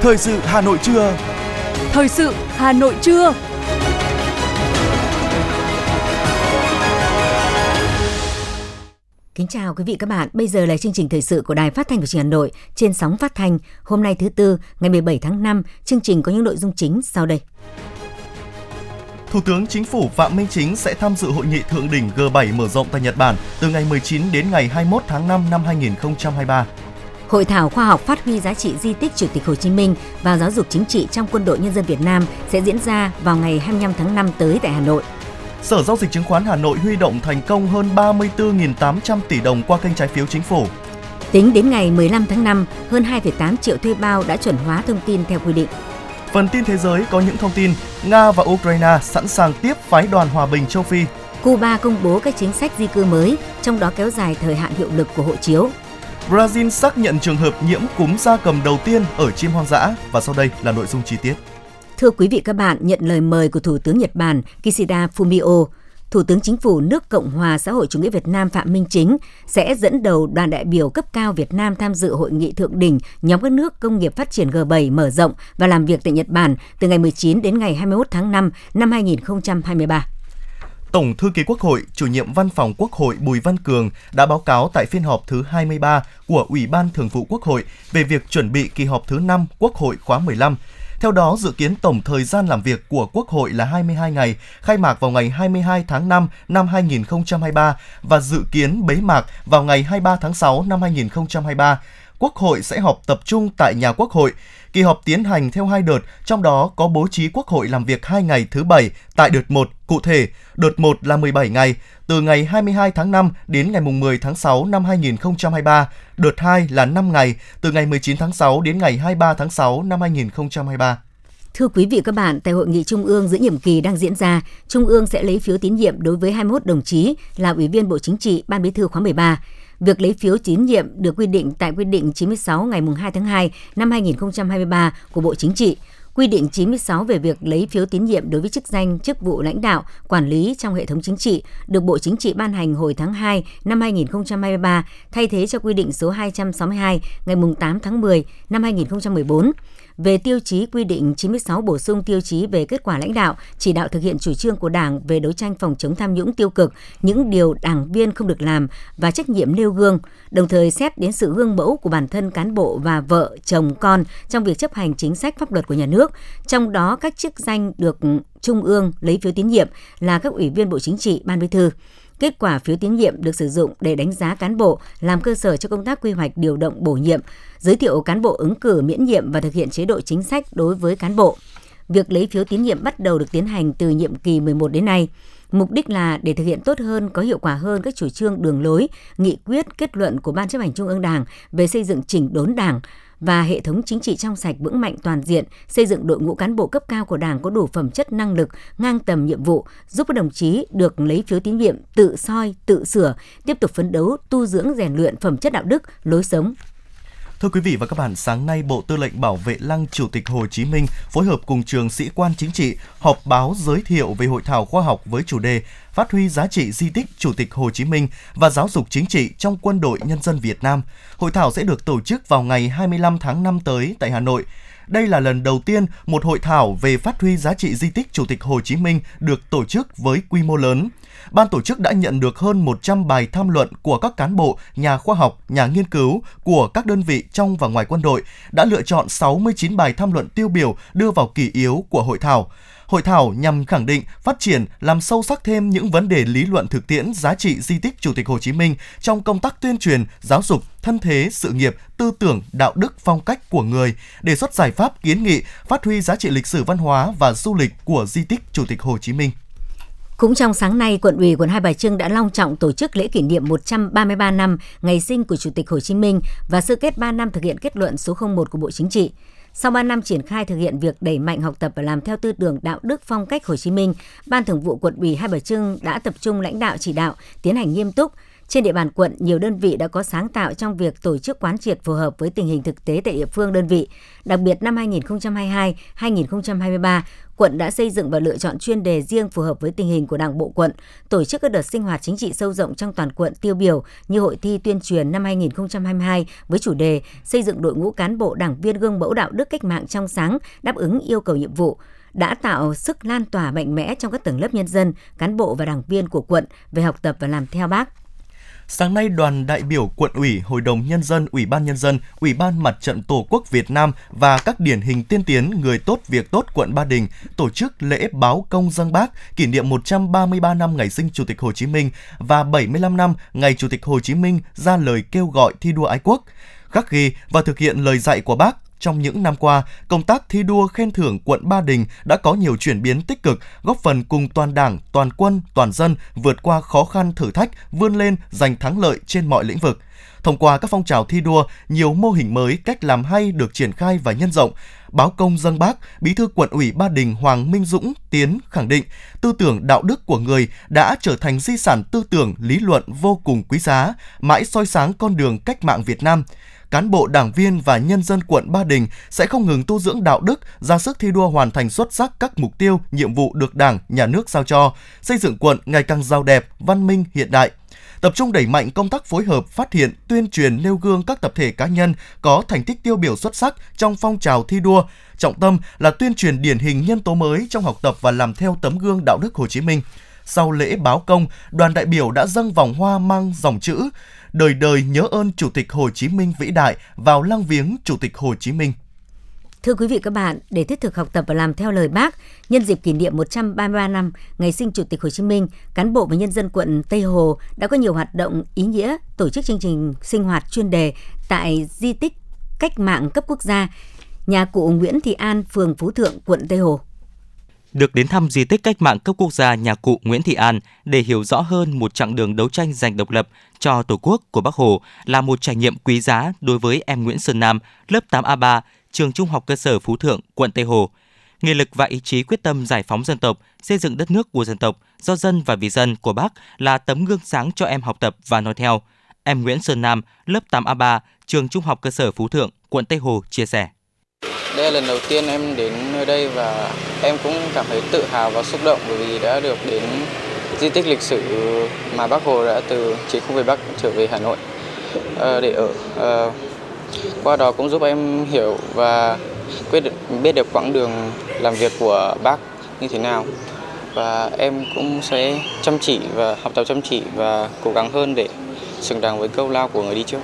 Thời sự Hà Nội trưa. Thời sự Hà Nội trưa. Kính chào quý vị các bạn. Bây giờ là chương trình thời sự của Đài Phát thanh và Truyền hình Hà Nội trên sóng phát thanh. Hôm nay thứ tư, ngày 17 tháng 5, chương trình có những nội dung chính sau đây. Thủ tướng Chính phủ Phạm Minh Chính sẽ tham dự hội nghị thượng đỉnh G7 mở rộng tại Nhật Bản từ ngày 19 đến ngày 21 tháng 5 năm 2023. Hội thảo khoa học phát huy giá trị di tích Chủ tịch Hồ Chí Minh và giáo dục chính trị trong quân đội nhân dân Việt Nam sẽ diễn ra vào ngày 25 tháng 5 tới tại Hà Nội. Sở Giao dịch Chứng khoán Hà Nội huy động thành công hơn 34.800 tỷ đồng qua kênh trái phiếu chính phủ. Tính đến ngày 15 tháng 5, hơn 2,8 triệu thuê bao đã chuẩn hóa thông tin theo quy định. Phần tin thế giới có những thông tin Nga và Ukraine sẵn sàng tiếp phái đoàn hòa bình châu Phi. Cuba công bố các chính sách di cư mới, trong đó kéo dài thời hạn hiệu lực của hộ chiếu. Brazil xác nhận trường hợp nhiễm cúm gia cầm đầu tiên ở chim hoang dã và sau đây là nội dung chi tiết. Thưa quý vị các bạn, nhận lời mời của Thủ tướng Nhật Bản Kishida Fumio, Thủ tướng Chính phủ nước Cộng hòa xã hội chủ nghĩa Việt Nam Phạm Minh Chính sẽ dẫn đầu đoàn đại biểu cấp cao Việt Nam tham dự hội nghị thượng đỉnh nhóm các nước công nghiệp phát triển G7 mở rộng và làm việc tại Nhật Bản từ ngày 19 đến ngày 21 tháng 5 năm 2023. Tổng thư ký Quốc hội, chủ nhiệm Văn phòng Quốc hội Bùi Văn Cường đã báo cáo tại phiên họp thứ 23 của Ủy ban Thường vụ Quốc hội về việc chuẩn bị kỳ họp thứ 5 Quốc hội khóa 15. Theo đó, dự kiến tổng thời gian làm việc của Quốc hội là 22 ngày, khai mạc vào ngày 22 tháng 5 năm 2023 và dự kiến bế mạc vào ngày 23 tháng 6 năm 2023. Quốc hội sẽ họp tập trung tại nhà Quốc hội. Kỳ họp tiến hành theo hai đợt, trong đó có bố trí Quốc hội làm việc 2 ngày thứ Bảy tại đợt 1. Cụ thể, đợt 1 là 17 ngày, từ ngày 22 tháng 5 đến ngày 10 tháng 6 năm 2023. Đợt 2 là 5 ngày, từ ngày 19 tháng 6 đến ngày 23 tháng 6 năm 2023. Thưa quý vị các bạn, tại hội nghị Trung ương giữa nhiệm kỳ đang diễn ra, Trung ương sẽ lấy phiếu tín nhiệm đối với 21 đồng chí là Ủy viên Bộ Chính trị, Ban Bí thư khóa 13. Việc lấy phiếu tín nhiệm được quy định tại quy định 96 ngày 2 tháng 2 năm 2023 của Bộ Chính trị, quy định 96 về việc lấy phiếu tín nhiệm đối với chức danh, chức vụ lãnh đạo, quản lý trong hệ thống chính trị được Bộ Chính trị ban hành hồi tháng 2 năm 2023 thay thế cho quy định số 262 ngày 8 tháng 10 năm 2014 về tiêu chí quy định 96 bổ sung tiêu chí về kết quả lãnh đạo, chỉ đạo thực hiện chủ trương của Đảng về đấu tranh phòng chống tham nhũng tiêu cực, những điều đảng viên không được làm và trách nhiệm nêu gương, đồng thời xét đến sự gương mẫu của bản thân cán bộ và vợ, chồng, con trong việc chấp hành chính sách pháp luật của nhà nước, trong đó các chức danh được Trung ương lấy phiếu tín nhiệm là các ủy viên Bộ Chính trị, Ban Bí thư. Kết quả phiếu tín nhiệm được sử dụng để đánh giá cán bộ, làm cơ sở cho công tác quy hoạch điều động bổ nhiệm, giới thiệu cán bộ ứng cử miễn nhiệm và thực hiện chế độ chính sách đối với cán bộ. Việc lấy phiếu tín nhiệm bắt đầu được tiến hành từ nhiệm kỳ 11 đến nay. Mục đích là để thực hiện tốt hơn, có hiệu quả hơn các chủ trương đường lối, nghị quyết, kết luận của Ban chấp hành Trung ương Đảng về xây dựng chỉnh đốn Đảng, và hệ thống chính trị trong sạch vững mạnh toàn diện, xây dựng đội ngũ cán bộ cấp cao của Đảng có đủ phẩm chất năng lực, ngang tầm nhiệm vụ, giúp các đồng chí được lấy phiếu tín nhiệm tự soi, tự sửa, tiếp tục phấn đấu tu dưỡng rèn luyện phẩm chất đạo đức, lối sống, Thưa quý vị và các bạn, sáng nay Bộ Tư lệnh Bảo vệ Lăng Chủ tịch Hồ Chí Minh phối hợp cùng trường sĩ quan chính trị họp báo giới thiệu về hội thảo khoa học với chủ đề Phát huy giá trị di tích Chủ tịch Hồ Chí Minh và giáo dục chính trị trong quân đội nhân dân Việt Nam. Hội thảo sẽ được tổ chức vào ngày 25 tháng 5 tới tại Hà Nội. Đây là lần đầu tiên một hội thảo về phát huy giá trị di tích Chủ tịch Hồ Chí Minh được tổ chức với quy mô lớn ban tổ chức đã nhận được hơn 100 bài tham luận của các cán bộ, nhà khoa học, nhà nghiên cứu của các đơn vị trong và ngoài quân đội, đã lựa chọn 69 bài tham luận tiêu biểu đưa vào kỳ yếu của hội thảo. Hội thảo nhằm khẳng định, phát triển, làm sâu sắc thêm những vấn đề lý luận thực tiễn giá trị di tích Chủ tịch Hồ Chí Minh trong công tác tuyên truyền, giáo dục, thân thế, sự nghiệp, tư tưởng, đạo đức, phong cách của người, đề xuất giải pháp kiến nghị, phát huy giá trị lịch sử văn hóa và du lịch của di tích Chủ tịch Hồ Chí Minh. Cũng trong sáng nay, quận ủy quận Hai Bà Trưng đã long trọng tổ chức lễ kỷ niệm 133 năm ngày sinh của Chủ tịch Hồ Chí Minh và sơ kết 3 năm thực hiện kết luận số 01 của Bộ Chính trị. Sau 3 năm triển khai thực hiện việc đẩy mạnh học tập và làm theo tư tưởng đạo đức phong cách Hồ Chí Minh, Ban Thường vụ quận ủy Hai Bà Trưng đã tập trung lãnh đạo chỉ đạo, tiến hành nghiêm túc, trên địa bàn quận, nhiều đơn vị đã có sáng tạo trong việc tổ chức quán triệt phù hợp với tình hình thực tế tại địa phương đơn vị. Đặc biệt năm 2022-2023, quận đã xây dựng và lựa chọn chuyên đề riêng phù hợp với tình hình của Đảng bộ quận, tổ chức các đợt sinh hoạt chính trị sâu rộng trong toàn quận tiêu biểu như hội thi tuyên truyền năm 2022 với chủ đề xây dựng đội ngũ cán bộ đảng viên gương mẫu đạo đức cách mạng trong sáng, đáp ứng yêu cầu nhiệm vụ đã tạo sức lan tỏa mạnh mẽ trong các tầng lớp nhân dân, cán bộ và đảng viên của quận về học tập và làm theo bác. Sáng nay, đoàn đại biểu quận ủy, Hội đồng Nhân dân, Ủy ban Nhân dân, Ủy ban Mặt trận Tổ quốc Việt Nam và các điển hình tiên tiến người tốt việc tốt quận Ba Đình tổ chức lễ báo công dân bác kỷ niệm 133 năm ngày sinh Chủ tịch Hồ Chí Minh và 75 năm ngày Chủ tịch Hồ Chí Minh ra lời kêu gọi thi đua ái quốc. Khắc ghi và thực hiện lời dạy của bác trong những năm qua, công tác thi đua khen thưởng quận Ba Đình đã có nhiều chuyển biến tích cực, góp phần cùng toàn Đảng, toàn quân, toàn dân vượt qua khó khăn thử thách, vươn lên giành thắng lợi trên mọi lĩnh vực. Thông qua các phong trào thi đua, nhiều mô hình mới, cách làm hay được triển khai và nhân rộng. Báo công dân bác, Bí thư quận ủy Ba Đình Hoàng Minh Dũng tiến khẳng định tư tưởng đạo đức của người đã trở thành di sản tư tưởng lý luận vô cùng quý giá, mãi soi sáng con đường cách mạng Việt Nam cán bộ đảng viên và nhân dân quận Ba Đình sẽ không ngừng tu dưỡng đạo đức, ra sức thi đua hoàn thành xuất sắc các mục tiêu, nhiệm vụ được Đảng, Nhà nước giao cho, xây dựng quận ngày càng giàu đẹp, văn minh, hiện đại tập trung đẩy mạnh công tác phối hợp, phát hiện, tuyên truyền nêu gương các tập thể cá nhân có thành tích tiêu biểu xuất sắc trong phong trào thi đua. Trọng tâm là tuyên truyền điển hình nhân tố mới trong học tập và làm theo tấm gương đạo đức Hồ Chí Minh. Sau lễ báo công, đoàn đại biểu đã dâng vòng hoa mang dòng chữ đời đời nhớ ơn Chủ tịch Hồ Chí Minh vĩ đại vào lăng viếng Chủ tịch Hồ Chí Minh. Thưa quý vị các bạn, để thiết thực học tập và làm theo lời Bác, nhân dịp kỷ niệm 133 năm ngày sinh Chủ tịch Hồ Chí Minh, cán bộ và nhân dân quận Tây Hồ đã có nhiều hoạt động ý nghĩa tổ chức chương trình sinh hoạt chuyên đề tại di tích cách mạng cấp quốc gia, nhà cụ Nguyễn Thị An, phường Phú Thượng, quận Tây Hồ được đến thăm di tích cách mạng cấp quốc gia nhà cụ Nguyễn Thị An để hiểu rõ hơn một chặng đường đấu tranh giành độc lập cho Tổ quốc của Bác Hồ là một trải nghiệm quý giá đối với em Nguyễn Sơn Nam, lớp 8A3, trường Trung học cơ sở Phú Thượng, quận Tây Hồ. Nghị lực và ý chí quyết tâm giải phóng dân tộc, xây dựng đất nước của dân tộc, do dân và vì dân của Bác là tấm gương sáng cho em học tập và nói theo. Em Nguyễn Sơn Nam, lớp 8A3, trường Trung học cơ sở Phú Thượng, quận Tây Hồ chia sẻ. Đây là lần đầu tiên em đến nơi đây và em cũng cảm thấy tự hào và xúc động bởi vì đã được đến di tích lịch sử mà Bác Hồ đã từ chiến khu về Bắc trở về Hà Nội ờ, để ở. Ờ, qua đó cũng giúp em hiểu và quyết định, biết được quãng đường làm việc của bác như thế nào và em cũng sẽ chăm chỉ và học tập chăm chỉ và cố gắng hơn để xứng đáng với câu lao của người đi trước.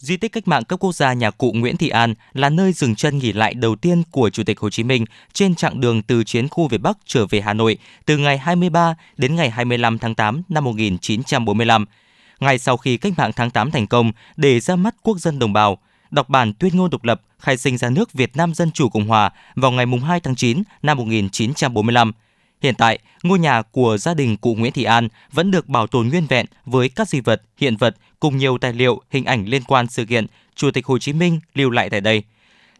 Di tích cách mạng cấp quốc gia nhà cụ Nguyễn Thị An là nơi dừng chân nghỉ lại đầu tiên của Chủ tịch Hồ Chí Minh trên chặng đường từ chiến khu về Bắc trở về Hà Nội từ ngày 23 đến ngày 25 tháng 8 năm 1945. Ngay sau khi cách mạng tháng 8 thành công để ra mắt quốc dân đồng bào, đọc bản tuyên ngôn độc lập khai sinh ra nước Việt Nam Dân Chủ Cộng Hòa vào ngày 2 tháng 9 năm 1945. Hiện tại, ngôi nhà của gia đình cụ Nguyễn Thị An vẫn được bảo tồn nguyên vẹn với các di vật, hiện vật cùng nhiều tài liệu, hình ảnh liên quan sự kiện Chủ tịch Hồ Chí Minh lưu lại tại đây.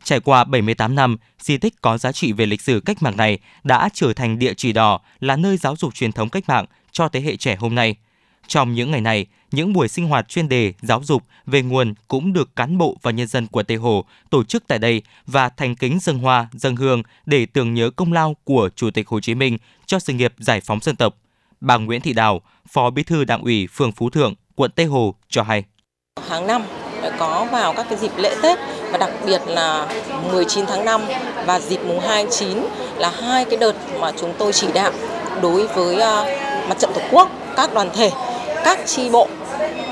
Trải qua 78 năm, di tích có giá trị về lịch sử cách mạng này đã trở thành địa chỉ đỏ là nơi giáo dục truyền thống cách mạng cho thế hệ trẻ hôm nay. Trong những ngày này, những buổi sinh hoạt chuyên đề giáo dục về nguồn cũng được cán bộ và nhân dân quận Tây Hồ tổ chức tại đây và thành kính dân hoa, dân hương để tưởng nhớ công lao của Chủ tịch Hồ Chí Minh cho sự nghiệp giải phóng dân tộc. Bà Nguyễn Thị Đào, Phó Bí thư Đảng ủy phường Phú Thượng, quận Tây Hồ cho hay. Hàng năm có vào các cái dịp lễ Tết và đặc biệt là 19 tháng 5 và dịp mùng 2 9 là hai cái đợt mà chúng tôi chỉ đạo đối với à, mặt trận Tổ quốc, các đoàn thể các tri bộ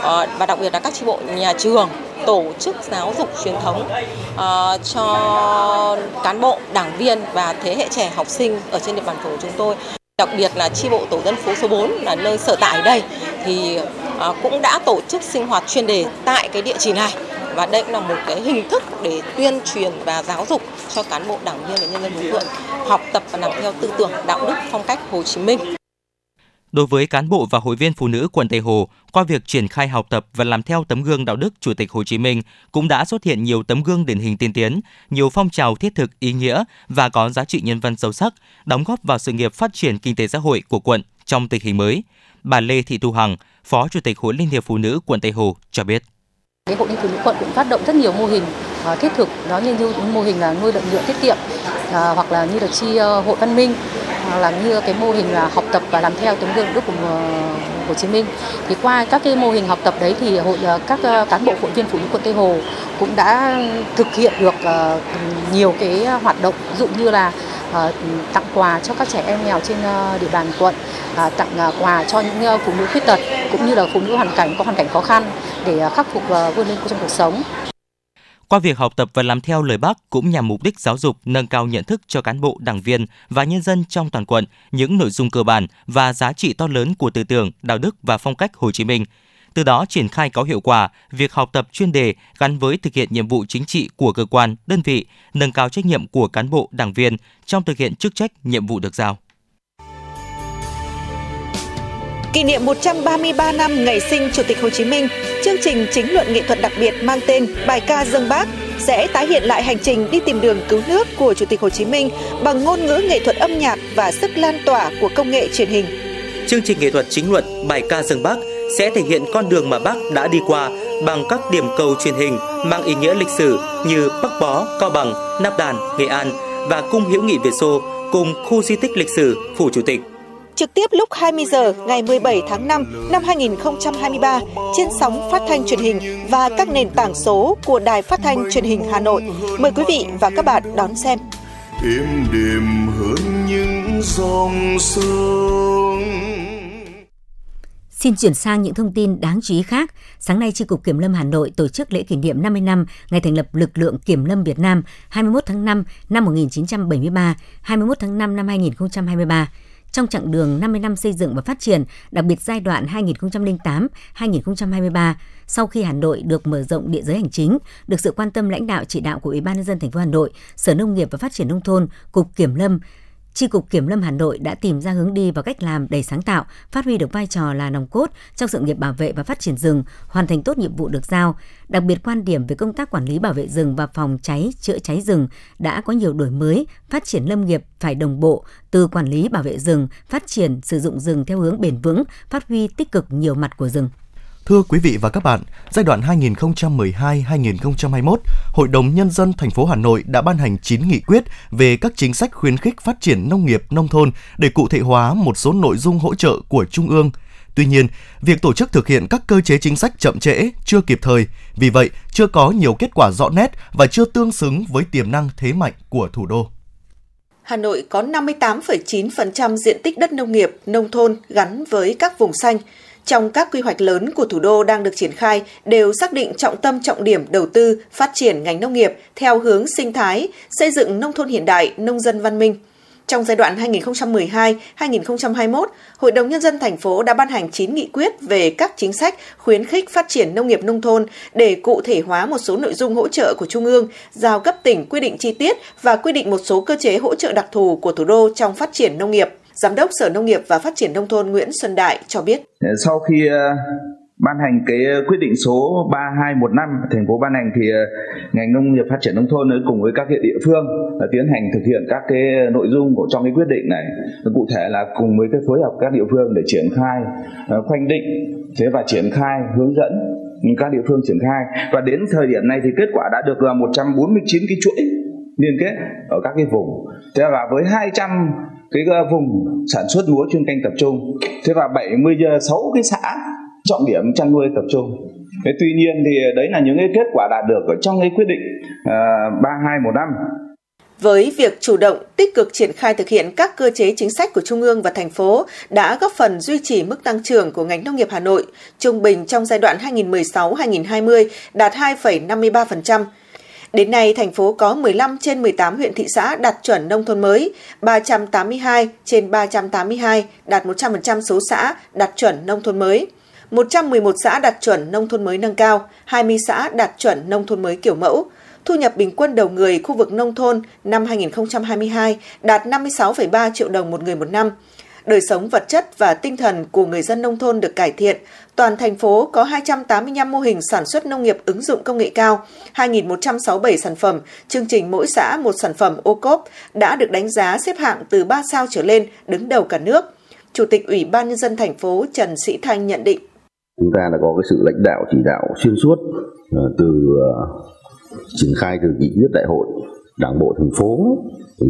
ờ, và đặc biệt là các tri bộ nhà trường tổ chức giáo dục truyền thống uh, cho cán bộ, đảng viên và thế hệ trẻ học sinh ở trên địa bàn phường của chúng tôi. Đặc biệt là tri bộ tổ dân phố số 4 là nơi sở tại đây thì uh, cũng đã tổ chức sinh hoạt chuyên đề tại cái địa chỉ này và đây cũng là một cái hình thức để tuyên truyền và giáo dục cho cán bộ đảng viên và nhân dân Phú Thượng học tập và làm theo tư tưởng đạo đức phong cách Hồ Chí Minh. Đối với cán bộ và hội viên phụ nữ quận Tây Hồ, qua việc triển khai học tập và làm theo tấm gương đạo đức Chủ tịch Hồ Chí Minh, cũng đã xuất hiện nhiều tấm gương điển hình tiên tiến, nhiều phong trào thiết thực ý nghĩa và có giá trị nhân văn sâu sắc, đóng góp vào sự nghiệp phát triển kinh tế xã hội của quận trong tình hình mới. bà Lê Thị Thu Hằng, Phó Chủ tịch Hội Liên hiệp Phụ nữ quận Tây Hồ cho biết. Cái Hội Liên Phụ nữ quận cũng phát động rất nhiều mô hình uh, thiết thực, đó như, như mô hình là nuôi lợn nhựa tiết kiệm, uh, hoặc là như là chi uh, hội văn minh, là như cái mô hình là học tập và làm theo tấm gương đức của ờ, Hồ Chí Minh. Thì qua các cái mô hình học tập đấy thì hội ờ, các ờ, cán bộ hội viên phụ nữ quận Tây Hồ cũng đã thực hiện được nhiều cái hoạt động ví dụ như là tặng quà cho các trẻ em nghèo trên địa bàn quận, à, tặng quà cho những phụ nữ khuyết tật cũng như là phụ nữ hoàn cảnh có hoàn cảnh khó khăn để khắc phục vươn lên trong cuộc sống. Qua việc học tập và làm theo lời Bác cũng nhằm mục đích giáo dục, nâng cao nhận thức cho cán bộ, đảng viên và nhân dân trong toàn quận những nội dung cơ bản và giá trị to lớn của tư tưởng, đạo đức và phong cách Hồ Chí Minh. Từ đó triển khai có hiệu quả việc học tập chuyên đề gắn với thực hiện nhiệm vụ chính trị của cơ quan, đơn vị, nâng cao trách nhiệm của cán bộ, đảng viên trong thực hiện chức trách, nhiệm vụ được giao. Kỷ niệm 133 năm ngày sinh Chủ tịch Hồ Chí Minh, chương trình chính luận nghệ thuật đặc biệt mang tên Bài ca dân Bác sẽ tái hiện lại hành trình đi tìm đường cứu nước của Chủ tịch Hồ Chí Minh bằng ngôn ngữ nghệ thuật âm nhạc và sức lan tỏa của công nghệ truyền hình. Chương trình nghệ thuật chính luận Bài ca dân Bác sẽ thể hiện con đường mà Bác đã đi qua bằng các điểm cầu truyền hình mang ý nghĩa lịch sử như Bắc Bó, Cao Bằng, Nắp Đàn, Nghệ An và Cung Hữu nghị Việt Xô cùng khu di tích lịch sử Phủ Chủ tịch trực tiếp lúc 20 giờ ngày 17 tháng 5 năm 2023 trên sóng phát thanh truyền hình và các nền tảng số của Đài Phát thanh Truyền hình Hà Nội. Mời quý vị và các bạn đón xem. Êm đềm hơn những dòng sông Xin chuyển sang những thông tin đáng chú ý khác. Sáng nay, Tri Cục Kiểm lâm Hà Nội tổ chức lễ kỷ niệm 50 năm ngày thành lập lực lượng Kiểm lâm Việt Nam 21 tháng 5 năm 1973, 21 tháng 5 năm 2023 trong chặng đường 50 năm xây dựng và phát triển, đặc biệt giai đoạn 2008-2023, sau khi Hà Nội được mở rộng địa giới hành chính, được sự quan tâm lãnh đạo chỉ đạo của Ủy ban nhân dân thành phố Hà Nội, Sở Nông nghiệp và Phát triển nông thôn, Cục Kiểm lâm, Tri Cục Kiểm lâm Hà Nội đã tìm ra hướng đi và cách làm đầy sáng tạo, phát huy được vai trò là nòng cốt trong sự nghiệp bảo vệ và phát triển rừng, hoàn thành tốt nhiệm vụ được giao. Đặc biệt quan điểm về công tác quản lý bảo vệ rừng và phòng cháy, chữa cháy rừng đã có nhiều đổi mới, phát triển lâm nghiệp phải đồng bộ từ quản lý bảo vệ rừng, phát triển sử dụng rừng theo hướng bền vững, phát huy tích cực nhiều mặt của rừng. Thưa quý vị và các bạn, giai đoạn 2012-2021, Hội đồng nhân dân thành phố Hà Nội đã ban hành 9 nghị quyết về các chính sách khuyến khích phát triển nông nghiệp nông thôn để cụ thể hóa một số nội dung hỗ trợ của trung ương. Tuy nhiên, việc tổ chức thực hiện các cơ chế chính sách chậm trễ, chưa kịp thời, vì vậy chưa có nhiều kết quả rõ nét và chưa tương xứng với tiềm năng thế mạnh của thủ đô. Hà Nội có 58,9% diện tích đất nông nghiệp, nông thôn gắn với các vùng xanh, trong các quy hoạch lớn của thủ đô đang được triển khai đều xác định trọng tâm trọng điểm đầu tư phát triển ngành nông nghiệp theo hướng sinh thái, xây dựng nông thôn hiện đại, nông dân văn minh. Trong giai đoạn 2012-2021, Hội đồng Nhân dân thành phố đã ban hành 9 nghị quyết về các chính sách khuyến khích phát triển nông nghiệp nông thôn để cụ thể hóa một số nội dung hỗ trợ của Trung ương, giao cấp tỉnh quy định chi tiết và quy định một số cơ chế hỗ trợ đặc thù của thủ đô trong phát triển nông nghiệp. Giám đốc Sở Nông nghiệp và Phát triển Nông thôn Nguyễn Xuân Đại cho biết. Ờ, sau khi ờ, ban hành cái ờ, quyết định số 3215 thành phố ban hành thì ngành nông nghiệp phát triển nông thôn cùng với các địa phương tiến hành thực hiện các cái nội dung của, trong cái quyết định này cụ thể là cùng với cái phối hợp các địa phương để triển khai khoanh định, thế và triển khai, hướng dẫn các địa phương triển khai và đến thời điểm này thì kết quả đã được là 149 cái chuỗi liên kết ở các cái vùng. Thế và với 200 cái ờ, vùng sản xuất lúa chuyên canh tập trung thế và 76 cái xã trọng điểm chăn nuôi tập trung. Thế tuy nhiên thì đấy là những cái kết quả đạt được ở trong cái quyết định ờ, uh, 3215 với việc chủ động, tích cực triển khai thực hiện các cơ chế chính sách của Trung ương và thành phố đã góp phần duy trì mức tăng trưởng của ngành nông nghiệp Hà Nội, trung bình trong giai đoạn 2016-2020 đạt 2,53%, Đến nay, thành phố có 15 trên 18 huyện thị xã đạt chuẩn nông thôn mới, 382 trên 382 đạt 100% số xã đạt chuẩn nông thôn mới. 111 xã đạt chuẩn nông thôn mới nâng cao, 20 xã đạt chuẩn nông thôn mới kiểu mẫu. Thu nhập bình quân đầu người khu vực nông thôn năm 2022 đạt 56,3 triệu đồng một người một năm. Đời sống vật chất và tinh thần của người dân nông thôn được cải thiện, toàn thành phố có 285 mô hình sản xuất nông nghiệp ứng dụng công nghệ cao, 2.167 sản phẩm, chương trình mỗi xã một sản phẩm ô cốp đã được đánh giá xếp hạng từ 3 sao trở lên, đứng đầu cả nước. Chủ tịch Ủy ban nhân dân thành phố Trần Sĩ Thanh nhận định. Chúng ta đã có cái sự lãnh đạo chỉ đạo xuyên suốt ờ, từ ờ, triển khai từ nghị quyết đại hội đảng bộ thành phố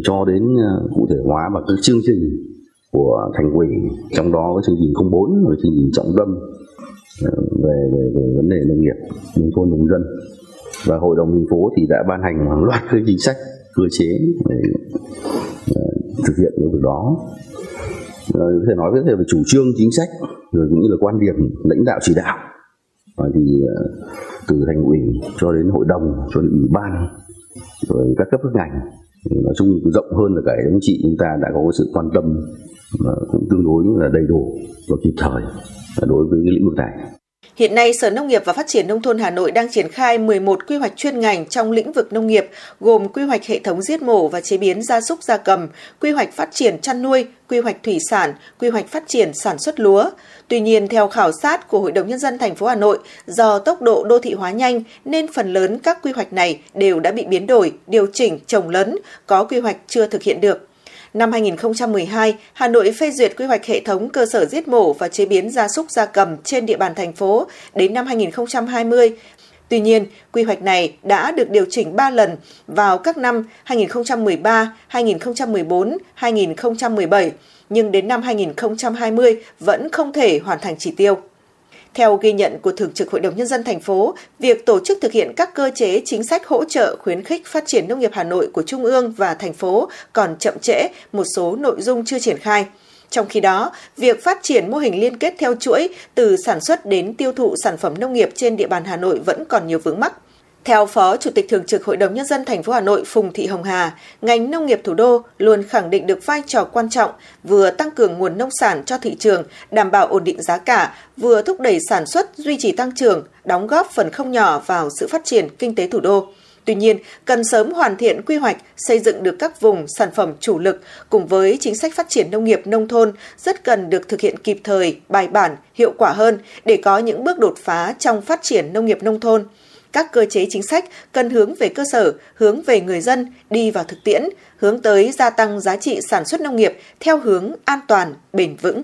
cho đến ờ, cụ thể hóa và các chương trình của thành ủy trong đó có chương trình 04 và chương trình trọng tâm ờ, về, về, về vấn đề nông nghiệp nông thôn nông dân. Và hội đồng thành phố thì đã ban hành hàng loạt các chính sách cơ chế để ờ, thực hiện cái việc đó. Ờ, có thể nói về chủ trương chính sách rồi cũng như là quan điểm lãnh đạo chỉ đạo. Và thì từ thành ủy cho đến hội đồng cho đến ủy ban rồi các cấp các ngành nói chung rộng hơn là cả anh chị chúng ta đã có sự quan tâm cũng tương đối là đầy đủ và kịp thời đối với cái lĩnh vực này. Hiện nay, Sở Nông nghiệp và Phát triển Nông thôn Hà Nội đang triển khai 11 quy hoạch chuyên ngành trong lĩnh vực nông nghiệp, gồm quy hoạch hệ thống giết mổ và chế biến gia súc gia cầm, quy hoạch phát triển chăn nuôi, quy hoạch thủy sản, quy hoạch phát triển sản xuất lúa. Tuy nhiên, theo khảo sát của Hội đồng Nhân dân thành phố Hà Nội, do tốc độ đô thị hóa nhanh nên phần lớn các quy hoạch này đều đã bị biến đổi, điều chỉnh, trồng lấn, có quy hoạch chưa thực hiện được. Năm 2012, Hà Nội phê duyệt quy hoạch hệ thống cơ sở giết mổ và chế biến gia súc gia cầm trên địa bàn thành phố đến năm 2020. Tuy nhiên, quy hoạch này đã được điều chỉnh 3 lần vào các năm 2013, 2014, 2017, nhưng đến năm 2020 vẫn không thể hoàn thành chỉ tiêu. Theo ghi nhận của Thường trực Hội đồng Nhân dân thành phố, việc tổ chức thực hiện các cơ chế chính sách hỗ trợ khuyến khích phát triển nông nghiệp Hà Nội của Trung ương và thành phố còn chậm trễ, một số nội dung chưa triển khai. Trong khi đó, việc phát triển mô hình liên kết theo chuỗi từ sản xuất đến tiêu thụ sản phẩm nông nghiệp trên địa bàn Hà Nội vẫn còn nhiều vướng mắc. Theo Phó Chủ tịch Thường trực Hội đồng Nhân dân thành phố Hà Nội Phùng Thị Hồng Hà, ngành nông nghiệp thủ đô luôn khẳng định được vai trò quan trọng vừa tăng cường nguồn nông sản cho thị trường, đảm bảo ổn định giá cả, vừa thúc đẩy sản xuất, duy trì tăng trưởng, đóng góp phần không nhỏ vào sự phát triển kinh tế thủ đô. Tuy nhiên, cần sớm hoàn thiện quy hoạch, xây dựng được các vùng sản phẩm chủ lực cùng với chính sách phát triển nông nghiệp nông thôn rất cần được thực hiện kịp thời, bài bản, hiệu quả hơn để có những bước đột phá trong phát triển nông nghiệp nông thôn các cơ chế chính sách cần hướng về cơ sở, hướng về người dân, đi vào thực tiễn, hướng tới gia tăng giá trị sản xuất nông nghiệp theo hướng an toàn, bền vững.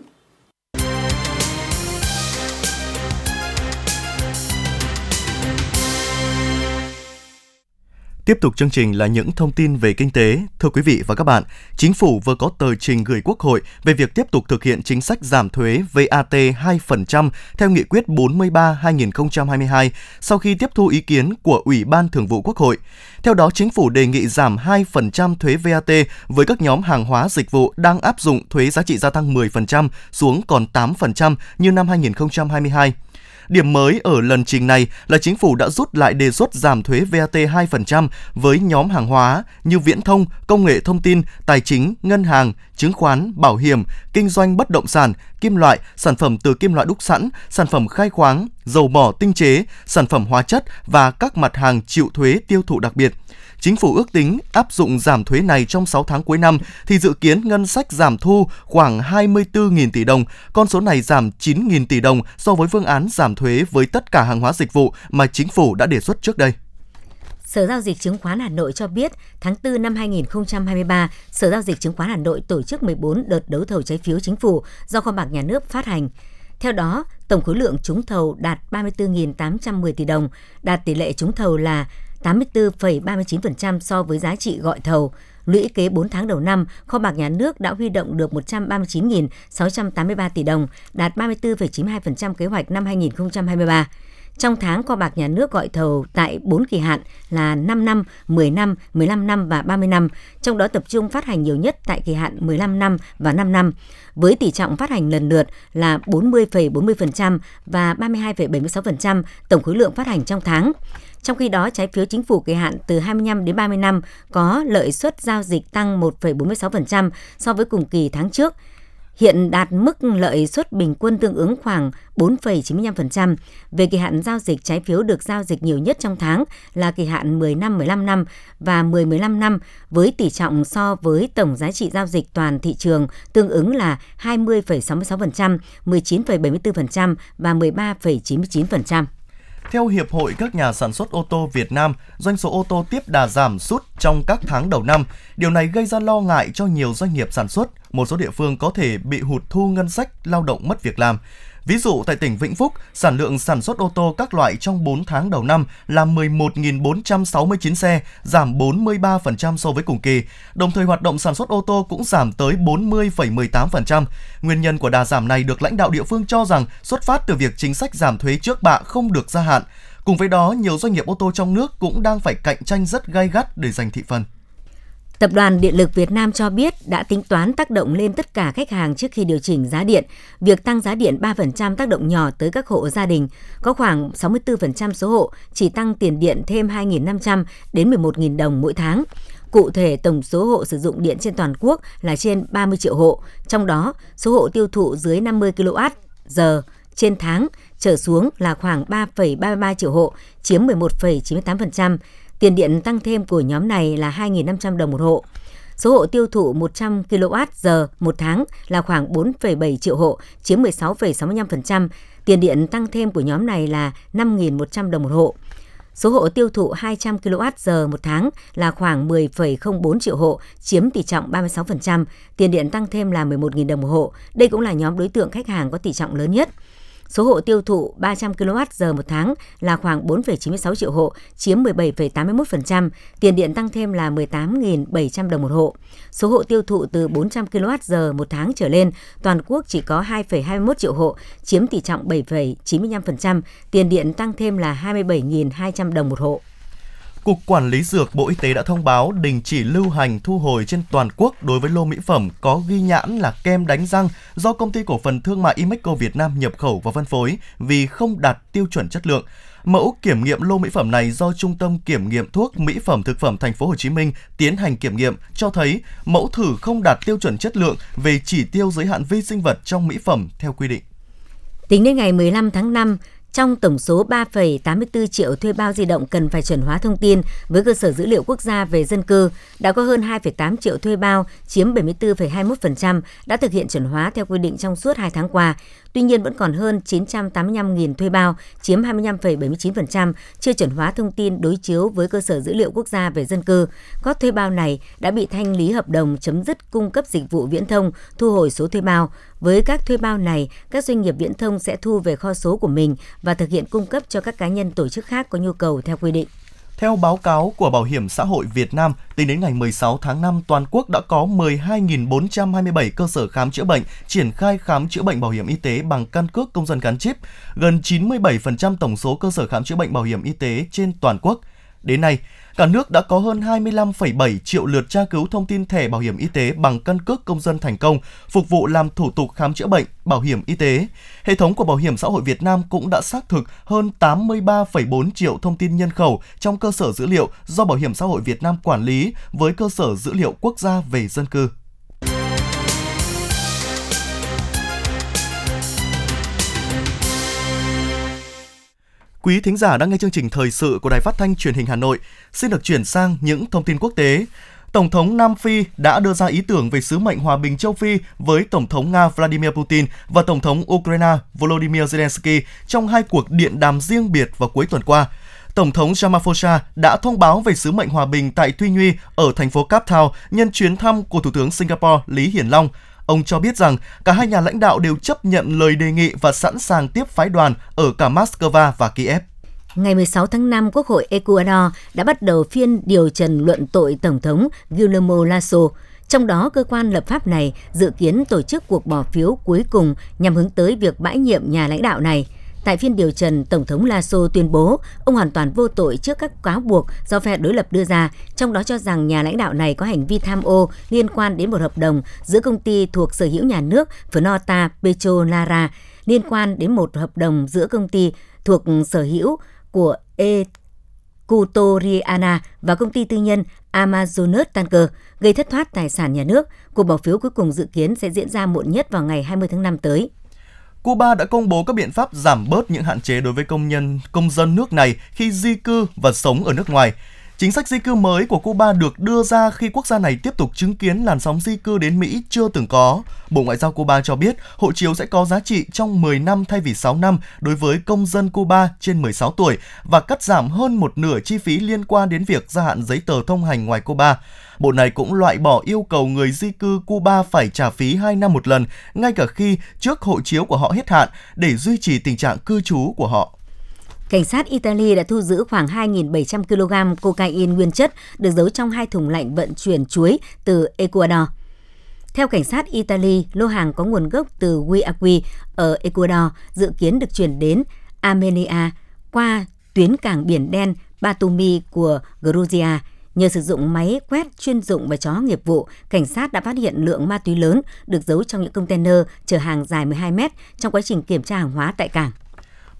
Tiếp tục chương trình là những thông tin về kinh tế. Thưa quý vị và các bạn, Chính phủ vừa có tờ trình gửi Quốc hội về việc tiếp tục thực hiện chính sách giảm thuế VAT 2% theo Nghị quyết 43-2022 sau khi tiếp thu ý kiến của Ủy ban Thường vụ Quốc hội. Theo đó, Chính phủ đề nghị giảm 2% thuế VAT với các nhóm hàng hóa dịch vụ đang áp dụng thuế giá trị gia tăng 10% xuống còn 8% như năm 2022. Điểm mới ở lần trình này là chính phủ đã rút lại đề xuất giảm thuế VAT 2% với nhóm hàng hóa như viễn thông, công nghệ thông tin, tài chính, ngân hàng, chứng khoán, bảo hiểm, kinh doanh bất động sản, kim loại, sản phẩm từ kim loại đúc sẵn, sản phẩm khai khoáng, dầu mỏ tinh chế, sản phẩm hóa chất và các mặt hàng chịu thuế tiêu thụ đặc biệt. Chính phủ ước tính áp dụng giảm thuế này trong 6 tháng cuối năm thì dự kiến ngân sách giảm thu khoảng 24.000 tỷ đồng. Con số này giảm 9.000 tỷ đồng so với phương án giảm thuế với tất cả hàng hóa dịch vụ mà chính phủ đã đề xuất trước đây. Sở Giao dịch Chứng khoán Hà Nội cho biết, tháng 4 năm 2023, Sở Giao dịch Chứng khoán Hà Nội tổ chức 14 đợt đấu thầu trái phiếu chính phủ do kho bạc nhà nước phát hành. Theo đó, tổng khối lượng trúng thầu đạt 34.810 tỷ đồng, đạt tỷ lệ trúng thầu là 84,39% so với giá trị gọi thầu. Lũy kế 4 tháng đầu năm, kho bạc nhà nước đã huy động được 139.683 tỷ đồng, đạt 34,92% kế hoạch năm 2023. Trong tháng, kho bạc nhà nước gọi thầu tại 4 kỳ hạn là 5 năm, 10 năm, 15 năm và 30 năm, trong đó tập trung phát hành nhiều nhất tại kỳ hạn 15 năm và 5 năm, với tỷ trọng phát hành lần lượt là 40,40% và 32,76% tổng khối lượng phát hành trong tháng. Trong khi đó, trái phiếu chính phủ kỳ hạn từ 25 đến 30 năm có lợi suất giao dịch tăng 1,46% so với cùng kỳ tháng trước, hiện đạt mức lợi suất bình quân tương ứng khoảng 4,95%. Về kỳ hạn giao dịch trái phiếu được giao dịch nhiều nhất trong tháng là kỳ hạn 10 năm 15 năm và 10 15 năm với tỷ trọng so với tổng giá trị giao dịch toàn thị trường tương ứng là 20,66%, 19,74% và 13,99%. Theo Hiệp hội các nhà sản xuất ô tô Việt Nam, doanh số ô tô tiếp đà giảm sút trong các tháng đầu năm. Điều này gây ra lo ngại cho nhiều doanh nghiệp sản xuất. Một số địa phương có thể bị hụt thu ngân sách, lao động mất việc làm. Ví dụ tại tỉnh Vĩnh Phúc, sản lượng sản xuất ô tô các loại trong 4 tháng đầu năm là 11.469 xe, giảm 43% so với cùng kỳ. Đồng thời hoạt động sản xuất ô tô cũng giảm tới 40,18%. Nguyên nhân của đà giảm này được lãnh đạo địa phương cho rằng xuất phát từ việc chính sách giảm thuế trước bạ không được gia hạn. Cùng với đó, nhiều doanh nghiệp ô tô trong nước cũng đang phải cạnh tranh rất gay gắt để giành thị phần. Tập đoàn Điện lực Việt Nam cho biết đã tính toán tác động lên tất cả khách hàng trước khi điều chỉnh giá điện. Việc tăng giá điện 3% tác động nhỏ tới các hộ gia đình. Có khoảng 64% số hộ chỉ tăng tiền điện thêm 2.500 đến 11.000 đồng mỗi tháng. Cụ thể, tổng số hộ sử dụng điện trên toàn quốc là trên 30 triệu hộ, trong đó số hộ tiêu thụ dưới 50 kWh giờ trên tháng trở xuống là khoảng 3,33 triệu hộ, chiếm 11,98%. Tiền điện tăng thêm của nhóm này là 2.500 đồng một hộ. Số hộ tiêu thụ 100 kWh một tháng là khoảng 4,7 triệu hộ, chiếm 16,65%. Tiền điện tăng thêm của nhóm này là 5.100 đồng một hộ. Số hộ tiêu thụ 200 kWh một tháng là khoảng 10,04 triệu hộ, chiếm tỷ trọng 36%. Tiền điện tăng thêm là 11.000 đồng một hộ. Đây cũng là nhóm đối tượng khách hàng có tỷ trọng lớn nhất. Số hộ tiêu thụ 300 kWh một tháng là khoảng 4,96 triệu hộ, chiếm 17,81%, tiền điện tăng thêm là 18.700 đồng một hộ. Số hộ tiêu thụ từ 400 kWh một tháng trở lên, toàn quốc chỉ có 2,21 triệu hộ, chiếm tỷ trọng 7,95%, tiền điện tăng thêm là 27.200 đồng một hộ. Cục Quản lý Dược Bộ Y tế đã thông báo đình chỉ lưu hành thu hồi trên toàn quốc đối với lô mỹ phẩm có ghi nhãn là kem đánh răng do công ty cổ phần thương mại Imeco Việt Nam nhập khẩu và phân phối vì không đạt tiêu chuẩn chất lượng. Mẫu kiểm nghiệm lô mỹ phẩm này do Trung tâm Kiểm nghiệm thuốc mỹ phẩm thực phẩm thành phố Hồ Chí Minh tiến hành kiểm nghiệm cho thấy mẫu thử không đạt tiêu chuẩn chất lượng về chỉ tiêu giới hạn vi sinh vật trong mỹ phẩm theo quy định. Tính đến ngày 15 tháng 5, trong tổng số 3,84 triệu thuê bao di động cần phải chuẩn hóa thông tin với cơ sở dữ liệu quốc gia về dân cư, đã có hơn 2,8 triệu thuê bao, chiếm 74,21%, đã thực hiện chuẩn hóa theo quy định trong suốt 2 tháng qua. Tuy nhiên vẫn còn hơn 985.000 thuê bao, chiếm 25,79%, chưa chuẩn hóa thông tin đối chiếu với cơ sở dữ liệu quốc gia về dân cư. Các thuê bao này đã bị thanh lý hợp đồng chấm dứt cung cấp dịch vụ viễn thông, thu hồi số thuê bao. Với các thuê bao này, các doanh nghiệp viễn thông sẽ thu về kho số của mình và thực hiện cung cấp cho các cá nhân tổ chức khác có nhu cầu theo quy định. Theo báo cáo của Bảo hiểm xã hội Việt Nam, tính đến ngày 16 tháng 5, toàn quốc đã có 12.427 cơ sở khám chữa bệnh triển khai khám chữa bệnh bảo hiểm y tế bằng căn cước công dân gắn chip, gần 97% tổng số cơ sở khám chữa bệnh bảo hiểm y tế trên toàn quốc. Đến nay, cả nước đã có hơn 25,7 triệu lượt tra cứu thông tin thẻ bảo hiểm y tế bằng căn cước công dân thành công, phục vụ làm thủ tục khám chữa bệnh, bảo hiểm y tế. Hệ thống của Bảo hiểm xã hội Việt Nam cũng đã xác thực hơn 83,4 triệu thông tin nhân khẩu trong cơ sở dữ liệu do Bảo hiểm xã hội Việt Nam quản lý với cơ sở dữ liệu quốc gia về dân cư. Quý thính giả đang nghe chương trình thời sự của Đài Phát thanh Truyền hình Hà Nội. Xin được chuyển sang những thông tin quốc tế. Tổng thống Nam Phi đã đưa ra ý tưởng về sứ mệnh hòa bình châu Phi với Tổng thống Nga Vladimir Putin và Tổng thống Ukraine Volodymyr Zelensky trong hai cuộc điện đàm riêng biệt vào cuối tuần qua. Tổng thống Ramaphosa đã thông báo về sứ mệnh hòa bình tại Tuy Nhuy ở thành phố Cape Town nhân chuyến thăm của Thủ tướng Singapore Lý Hiển Long. Ông cho biết rằng cả hai nhà lãnh đạo đều chấp nhận lời đề nghị và sẵn sàng tiếp phái đoàn ở cả Moscow và Kiev. Ngày 16 tháng 5, Quốc hội Ecuador đã bắt đầu phiên điều trần luận tội Tổng thống Guillermo Lasso. Trong đó, cơ quan lập pháp này dự kiến tổ chức cuộc bỏ phiếu cuối cùng nhằm hướng tới việc bãi nhiệm nhà lãnh đạo này. Tại phiên điều trần, Tổng thống Lasso tuyên bố ông hoàn toàn vô tội trước các cáo buộc do phe đối lập đưa ra, trong đó cho rằng nhà lãnh đạo này có hành vi tham ô liên quan đến một hợp đồng giữa công ty thuộc sở hữu nhà nước Fnota Petrolara liên quan đến một hợp đồng giữa công ty thuộc sở hữu của Ecutoriana và công ty tư nhân Amazonas Tanker gây thất thoát tài sản nhà nước. Cuộc bỏ phiếu cuối cùng dự kiến sẽ diễn ra muộn nhất vào ngày 20 tháng 5 tới. Cuba đã công bố các biện pháp giảm bớt những hạn chế đối với công nhân, công dân nước này khi di cư và sống ở nước ngoài. Chính sách di cư mới của Cuba được đưa ra khi quốc gia này tiếp tục chứng kiến làn sóng di cư đến Mỹ chưa từng có. Bộ Ngoại giao Cuba cho biết hộ chiếu sẽ có giá trị trong 10 năm thay vì 6 năm đối với công dân Cuba trên 16 tuổi và cắt giảm hơn một nửa chi phí liên quan đến việc gia hạn giấy tờ thông hành ngoài Cuba. Bộ này cũng loại bỏ yêu cầu người di cư Cuba phải trả phí 2 năm một lần, ngay cả khi trước hộ chiếu của họ hết hạn, để duy trì tình trạng cư trú của họ. Cảnh sát Italy đã thu giữ khoảng 2.700 kg cocaine nguyên chất được giấu trong hai thùng lạnh vận chuyển chuối từ Ecuador. Theo cảnh sát Italy, lô hàng có nguồn gốc từ Guayaquil ở Ecuador dự kiến được chuyển đến Armenia qua tuyến cảng biển đen Batumi của Georgia. Nhờ sử dụng máy quét chuyên dụng và chó nghiệp vụ, cảnh sát đã phát hiện lượng ma túy lớn được giấu trong những container chở hàng dài 12 mét trong quá trình kiểm tra hàng hóa tại cảng.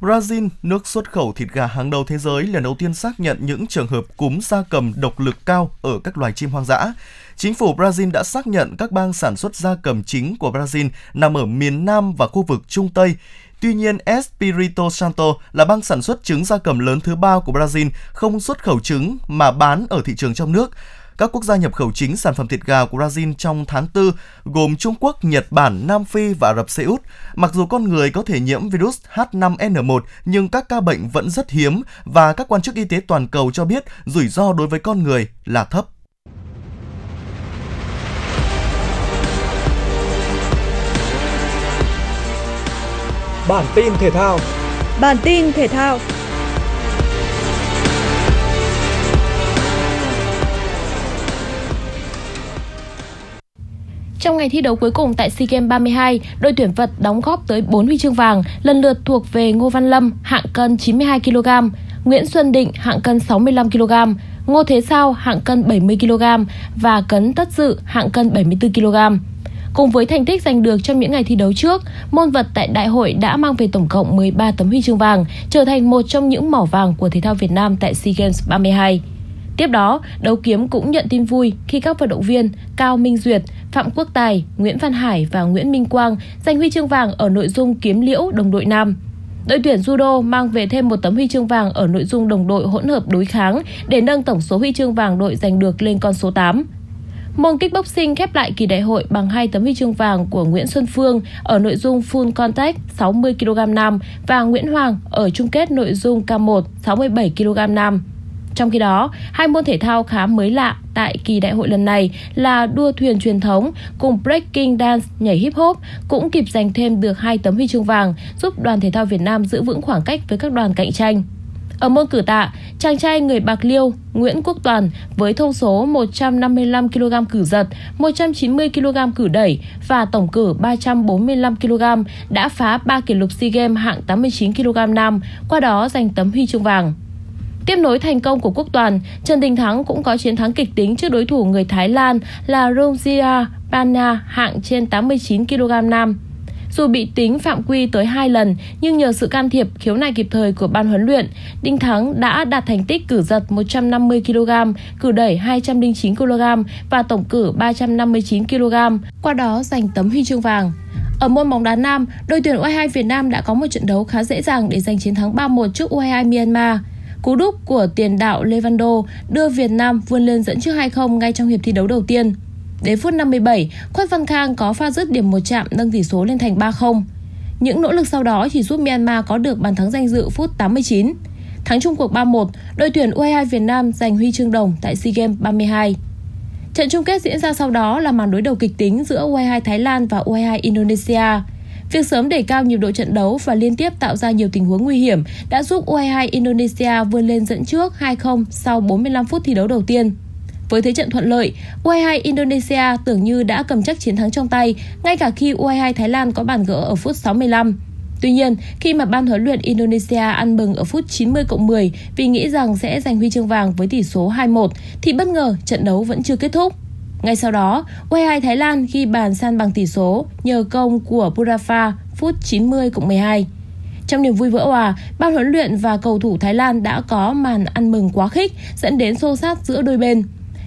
Brazil, nước xuất khẩu thịt gà hàng đầu thế giới, lần đầu tiên xác nhận những trường hợp cúm gia cầm độc lực cao ở các loài chim hoang dã. Chính phủ Brazil đã xác nhận các bang sản xuất gia cầm chính của Brazil nằm ở miền Nam và khu vực Trung Tây. Tuy nhiên, Espirito Santo là bang sản xuất trứng gia cầm lớn thứ ba của Brazil, không xuất khẩu trứng mà bán ở thị trường trong nước. Các quốc gia nhập khẩu chính sản phẩm thịt gà của Brazil trong tháng 4 gồm Trung Quốc, Nhật Bản, Nam Phi và Ả Rập Xê Út. Mặc dù con người có thể nhiễm virus H5N1 nhưng các ca bệnh vẫn rất hiếm và các quan chức y tế toàn cầu cho biết rủi ro đối với con người là thấp. Bản tin thể thao Bản tin thể thao Trong ngày thi đấu cuối cùng tại SEA Games 32, đội tuyển vật đóng góp tới 4 huy chương vàng, lần lượt thuộc về Ngô Văn Lâm hạng cân 92 kg, Nguyễn Xuân Định hạng cân 65 kg, Ngô Thế Sao hạng cân 70 kg và Cấn Tất Dự hạng cân 74 kg. Cùng với thành tích giành được trong những ngày thi đấu trước, môn vật tại đại hội đã mang về tổng cộng 13 tấm huy chương vàng, trở thành một trong những mỏ vàng của thể thao Việt Nam tại SEA Games 32. Tiếp đó, đấu kiếm cũng nhận tin vui khi các vận động viên Cao Minh Duyệt, Phạm Quốc Tài, Nguyễn Văn Hải và Nguyễn Minh Quang giành huy chương vàng ở nội dung kiếm liễu đồng đội nam. Đội tuyển judo mang về thêm một tấm huy chương vàng ở nội dung đồng đội hỗn hợp đối kháng để nâng tổng số huy chương vàng đội giành được lên con số 8. Môn kickboxing khép lại kỳ đại hội bằng hai tấm huy chương vàng của Nguyễn Xuân Phương ở nội dung full contact 60 kg nam và Nguyễn Hoàng ở chung kết nội dung K1 67 kg nam. Trong khi đó, hai môn thể thao khá mới lạ tại kỳ đại hội lần này là đua thuyền truyền thống cùng breaking dance nhảy hip hop cũng kịp giành thêm được hai tấm huy chương vàng giúp đoàn thể thao Việt Nam giữ vững khoảng cách với các đoàn cạnh tranh. Ở môn cử tạ, chàng trai người Bạc Liêu Nguyễn Quốc Toàn với thông số 155 kg cử giật, 190 kg cử đẩy và tổng cử 345 kg đã phá 3 kỷ lục SEA Games hạng 89 kg nam, qua đó giành tấm huy chương vàng. Tiếp nối thành công của Quốc Toàn, Trần Đình Thắng cũng có chiến thắng kịch tính trước đối thủ người Thái Lan là Romzia Pana hạng trên 89 kg nam. Dù bị tính phạm quy tới 2 lần, nhưng nhờ sự can thiệp khiếu nại kịp thời của ban huấn luyện, Đinh Thắng đã đạt thành tích cử giật 150 kg, cử đẩy 209 kg và tổng cử 359 kg, qua đó giành tấm huy chương vàng. Ở môn bóng đá nam, đội tuyển U22 Việt Nam đã có một trận đấu khá dễ dàng để giành chiến thắng 3-1 trước U22 Myanmar. Cú đúc của tiền đạo Levando đưa Việt Nam vươn lên dẫn trước 2-0 ngay trong hiệp thi đấu đầu tiên. Đến phút 57, Khuất Văn Khang có pha dứt điểm một chạm nâng tỷ số lên thành 3-0. Những nỗ lực sau đó chỉ giúp Myanmar có được bàn thắng danh dự phút 89. Thắng chung cuộc 3-1, đội tuyển U22 Việt Nam giành huy chương đồng tại SEA Games 32. Trận chung kết diễn ra sau đó là màn đối đầu kịch tính giữa U22 Thái Lan và U22 Indonesia. Việc sớm đẩy cao nhịp độ trận đấu và liên tiếp tạo ra nhiều tình huống nguy hiểm đã giúp U22 Indonesia vươn lên dẫn trước 2-0 sau 45 phút thi đấu đầu tiên. Với thế trận thuận lợi, U22 Indonesia tưởng như đã cầm chắc chiến thắng trong tay, ngay cả khi U22 Thái Lan có bàn gỡ ở phút 65. Tuy nhiên, khi mà ban huấn luyện Indonesia ăn mừng ở phút 90 cộng 10 vì nghĩ rằng sẽ giành huy chương vàng với tỷ số 2-1, thì bất ngờ trận đấu vẫn chưa kết thúc. Ngay sau đó, U22 Thái Lan ghi bàn san bằng tỷ số nhờ công của Burafa phút 90 cộng 12. Trong niềm vui vỡ hòa, ban huấn luyện và cầu thủ Thái Lan đã có màn ăn mừng quá khích dẫn đến xô sát giữa đôi bên.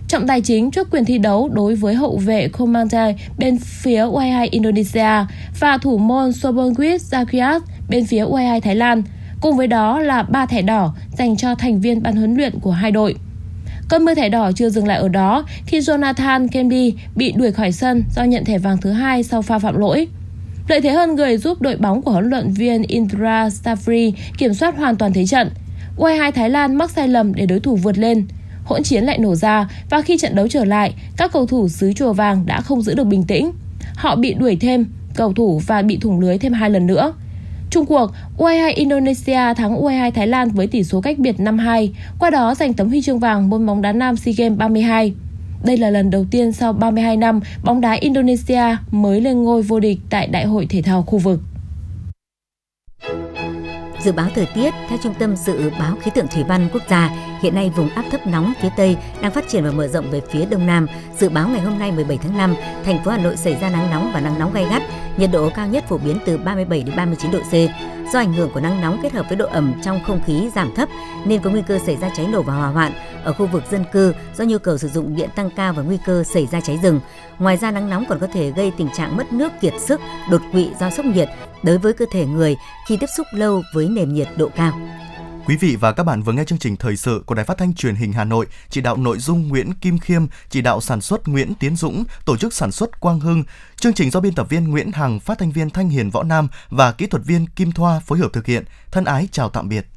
Trọng tài chính trước quyền thi đấu đối với hậu vệ Komandai bên phía U22 Indonesia và thủ môn Sobonwit Zakiat bên phía U22 Thái Lan. Cùng với đó là ba thẻ đỏ dành cho thành viên ban huấn luyện của hai đội. Cơn mưa thẻ đỏ chưa dừng lại ở đó khi Jonathan Kennedy bị đuổi khỏi sân do nhận thẻ vàng thứ hai sau pha phạm lỗi. Lợi thế hơn người giúp đội bóng của huấn luyện viên Indra Safri kiểm soát hoàn toàn thế trận. U22 Thái Lan mắc sai lầm để đối thủ vượt lên. Hỗn chiến lại nổ ra và khi trận đấu trở lại, các cầu thủ xứ chùa vàng đã không giữ được bình tĩnh. Họ bị đuổi thêm cầu thủ và bị thủng lưới thêm hai lần nữa. Trung cuộc, U22 Indonesia thắng U22 Thái Lan với tỷ số cách biệt 5-2, qua đó giành tấm huy chương vàng môn bóng đá nam SEA Games 32. Đây là lần đầu tiên sau 32 năm bóng đá Indonesia mới lên ngôi vô địch tại Đại hội Thể thao khu vực. Dự báo thời tiết theo Trung tâm Dự báo Khí tượng Thủy văn Quốc gia, hiện nay vùng áp thấp nóng phía Tây đang phát triển và mở rộng về phía Đông Nam. Dự báo ngày hôm nay 17 tháng 5, thành phố Hà Nội xảy ra nắng nóng và nắng nóng gay gắt, nhiệt độ cao nhất phổ biến từ 37 đến 39 độ C. Do ảnh hưởng của nắng nóng kết hợp với độ ẩm trong không khí giảm thấp nên có nguy cơ xảy ra cháy nổ và hỏa hoạn ở khu vực dân cư do nhu cầu sử dụng điện tăng cao và nguy cơ xảy ra cháy rừng. Ngoài ra nắng nóng còn có thể gây tình trạng mất nước kiệt sức, đột quỵ do sốc nhiệt đối với cơ thể người khi tiếp xúc lâu với nền nhiệt độ cao. Quý vị và các bạn vừa nghe chương trình thời sự của Đài Phát thanh Truyền hình Hà Nội, chỉ đạo nội dung Nguyễn Kim Khiêm, chỉ đạo sản xuất Nguyễn Tiến Dũng, tổ chức sản xuất Quang Hưng. Chương trình do biên tập viên Nguyễn Hằng, phát thanh viên Thanh Hiền Võ Nam và kỹ thuật viên Kim Thoa phối hợp thực hiện. Thân ái chào tạm biệt.